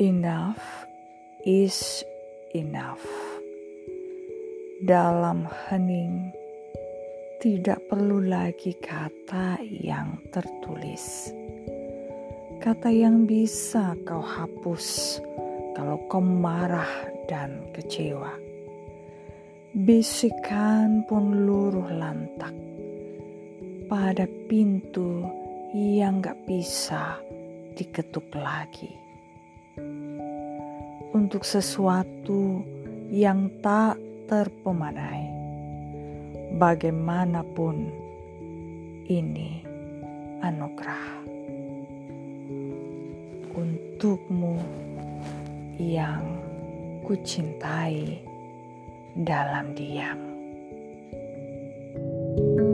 Enough is enough. Dalam hening, tidak perlu lagi kata yang tertulis. Kata yang bisa kau hapus kalau kau marah dan kecewa. Bisikan pun luruh lantak pada pintu yang gak bisa diketuk lagi untuk sesuatu yang tak terpemadai. Bagaimanapun ini anugerah untukmu yang kucintai dalam diam. thank you